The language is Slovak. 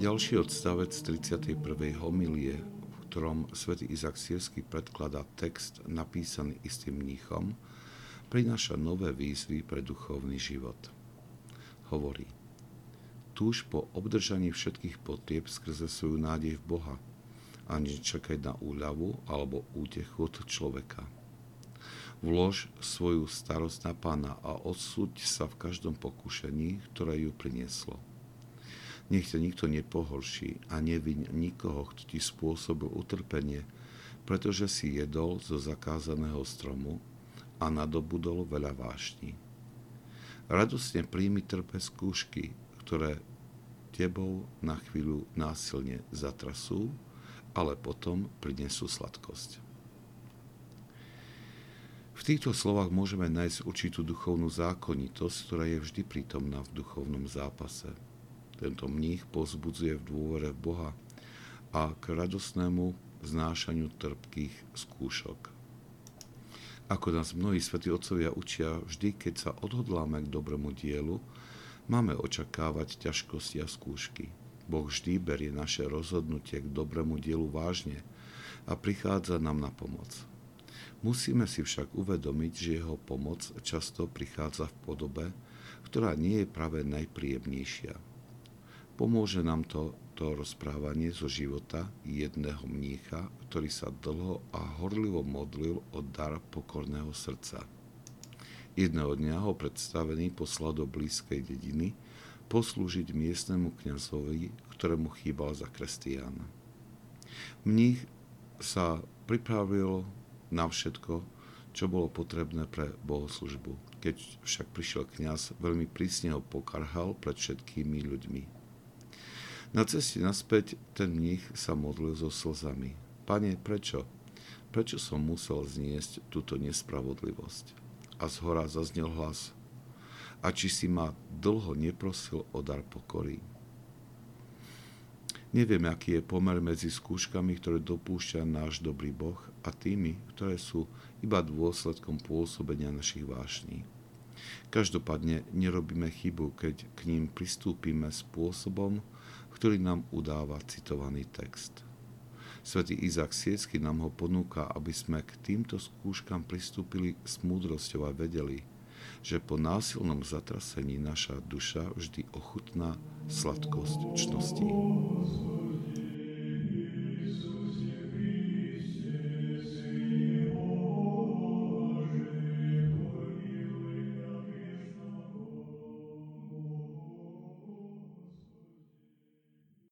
Ďalší odstavec 31. homilie, v ktorom svätý Izak Sírsky predkladá text napísaný istým mníchom, prináša nové výzvy pre duchovný život. Hovorí, túž po obdržaní všetkých potrieb skrze svoju nádej v Boha a nečakaj na úľavu alebo útechu od človeka Vlož svoju starosť na pána a odsúď sa v každom pokušení, ktoré ju prinieslo. Nech ťa nikto nepohorší a neviň nikoho, kto ti spôsobil utrpenie, pretože si jedol zo zakázaného stromu a nadobudol veľa vášní. Radosne príjmi trpe skúšky, ktoré tebou na chvíľu násilne zatrasú, ale potom prinesú sladkosť. V týchto slovách môžeme nájsť určitú duchovnú zákonitosť, ktorá je vždy prítomná v duchovnom zápase. Tento mních pozbudzuje v dôvere v Boha a k radosnému znášaniu trpkých skúšok. Ako nás mnohí svätí otcovia učia, vždy keď sa odhodláme k dobrému dielu, máme očakávať ťažkosti a skúšky. Boh vždy berie naše rozhodnutie k dobrému dielu vážne a prichádza nám na pomoc. Musíme si však uvedomiť, že jeho pomoc často prichádza v podobe, ktorá nie je práve najpríjemnejšia. Pomôže nám to, to rozprávanie zo života jedného mnícha, ktorý sa dlho a horlivo modlil o dar pokorného srdca. Jedného dňa ho predstavený poslal do blízkej dediny poslúžiť miestnemu kňazovi, ktorému chýbal za kresťana. Mních sa pripravil na všetko, čo bolo potrebné pre bohoslužbu. Keď však prišiel kňaz, veľmi prísne ho pokarhal pred všetkými ľuďmi. Na ceste naspäť ten mních sa modlil so slzami. Pane, prečo? Prečo som musel zniesť túto nespravodlivosť? A z hora zaznel hlas. A či si ma dlho neprosil o dar pokory? Neviem, aký je pomer medzi skúškami, ktoré dopúšťa náš dobrý Boh a tými, ktoré sú iba dôsledkom pôsobenia našich vášní. Každopádne nerobíme chybu, keď k ním pristúpime spôsobom, ktorý nám udáva citovaný text. Svetý Izak Siecky nám ho ponúka, aby sme k týmto skúškam pristúpili s múdrosťou a vedeli, že po násilnom zatrasení naša duša vždy ochutná sladkosť čnosti.